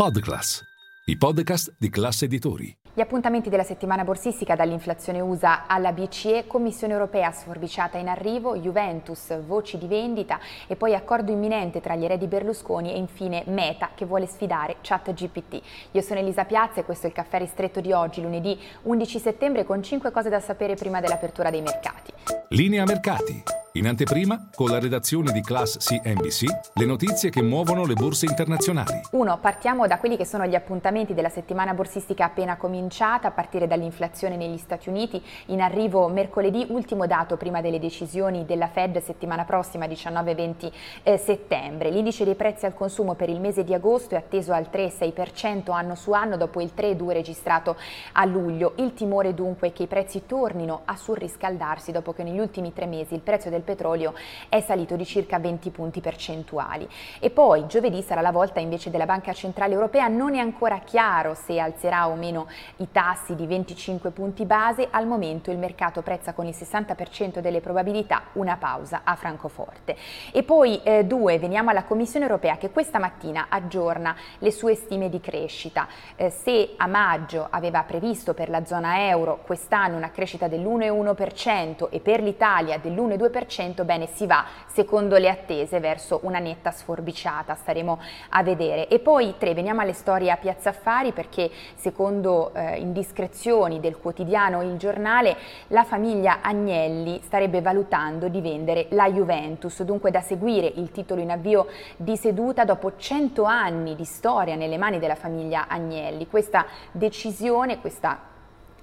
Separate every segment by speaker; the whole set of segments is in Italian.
Speaker 1: Podclass, i podcast di classe editori.
Speaker 2: Gli appuntamenti della settimana borsistica dall'inflazione USA alla BCE, Commissione europea sforbiciata in arrivo, Juventus, voci di vendita e poi accordo imminente tra gli eredi Berlusconi e infine Meta che vuole sfidare ChatGPT. Io sono Elisa Piazza e questo è il caffè ristretto di oggi, lunedì 11 settembre, con 5 cose da sapere prima dell'apertura dei mercati.
Speaker 1: Linea mercati. In anteprima, con la redazione di Class CNBC, le notizie che muovono le borse internazionali.
Speaker 2: 1. Partiamo da quelli che sono gli appuntamenti della settimana borsistica appena cominciata, a partire dall'inflazione negli Stati Uniti. In arrivo mercoledì, ultimo dato prima delle decisioni della Fed settimana prossima, 19-20 eh, settembre. L'indice dei prezzi al consumo per il mese di agosto è atteso al 3,6% anno su anno dopo il 3,2% registrato a luglio. Il timore dunque è che i prezzi tornino a surriscaldarsi dopo che negli ultimi tre mesi il prezzo del del petrolio è salito di circa 20 punti percentuali. E poi giovedì sarà la volta invece della Banca Centrale Europea, non è ancora chiaro se alzerà o meno i tassi di 25 punti base, al momento il mercato prezza con il 60% delle probabilità una pausa a Francoforte. E poi eh, due, veniamo alla Commissione Europea che questa mattina aggiorna le sue stime di crescita. Eh, se a maggio aveva previsto per la zona euro quest'anno una crescita dell'1,1% e per l'Italia dell'1,2%, 10%, bene si va secondo le attese verso una netta sforbiciata, staremo a vedere. E poi tre, veniamo alle storie a Piazza Affari perché secondo eh, indiscrezioni del quotidiano Il Giornale la famiglia Agnelli starebbe valutando di vendere la Juventus, dunque da seguire il titolo in avvio di seduta dopo 100 anni di storia nelle mani della famiglia Agnelli. Questa decisione, questa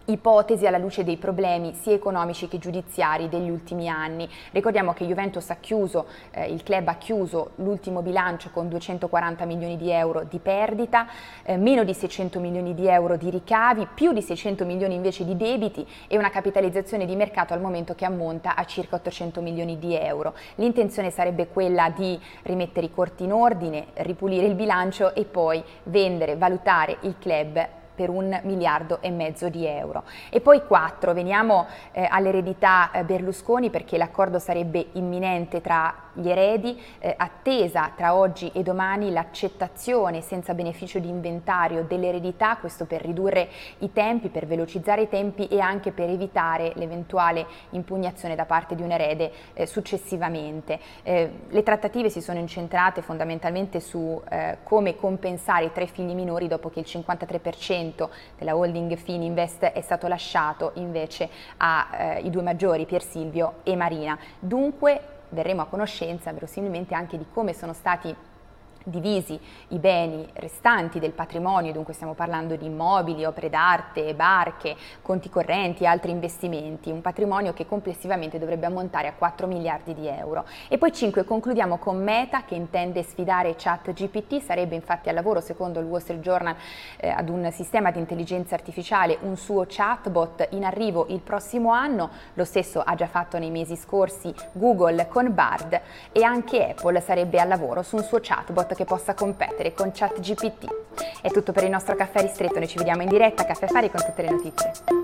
Speaker 2: ipotesi alla luce dei problemi sia economici che giudiziari degli ultimi anni. Ricordiamo che Juventus ha chiuso, eh, il club ha chiuso l'ultimo bilancio con 240 milioni di euro di perdita, eh, meno di 600 milioni di euro di ricavi, più di 600 milioni invece di debiti e una capitalizzazione di mercato al momento che ammonta a circa 800 milioni di euro. L'intenzione sarebbe quella di rimettere i corti in ordine, ripulire il bilancio e poi vendere, valutare il club per un miliardo e mezzo di euro. E poi quattro, veniamo eh, all'eredità eh, Berlusconi perché l'accordo sarebbe imminente tra gli eredi, eh, attesa tra oggi e domani l'accettazione senza beneficio di inventario dell'eredità, questo per ridurre i tempi, per velocizzare i tempi e anche per evitare l'eventuale impugnazione da parte di un erede eh, successivamente. Eh, le trattative si sono incentrate fondamentalmente su eh, come compensare i tre figli minori dopo che il 53% della holding Fininvest è stato lasciato invece ai eh, due maggiori, Pier Silvio e Marina. Dunque verremo a conoscenza verosimilmente anche di come sono stati divisi i beni restanti del patrimonio, dunque stiamo parlando di immobili, opere d'arte, barche, conti correnti e altri investimenti, un patrimonio che complessivamente dovrebbe ammontare a 4 miliardi di euro. E poi 5 concludiamo con Meta che intende sfidare ChatGPT, sarebbe infatti al lavoro secondo il Wall Street Journal eh, ad un sistema di intelligenza artificiale, un suo chatbot in arrivo il prossimo anno, lo stesso ha già fatto nei mesi scorsi Google con Bard e anche Apple sarebbe al lavoro su un suo chatbot che possa competere con ChatGPT. È tutto per il nostro caffè ristretto, noi ci vediamo in diretta a Caffè Fari con tutte le notizie.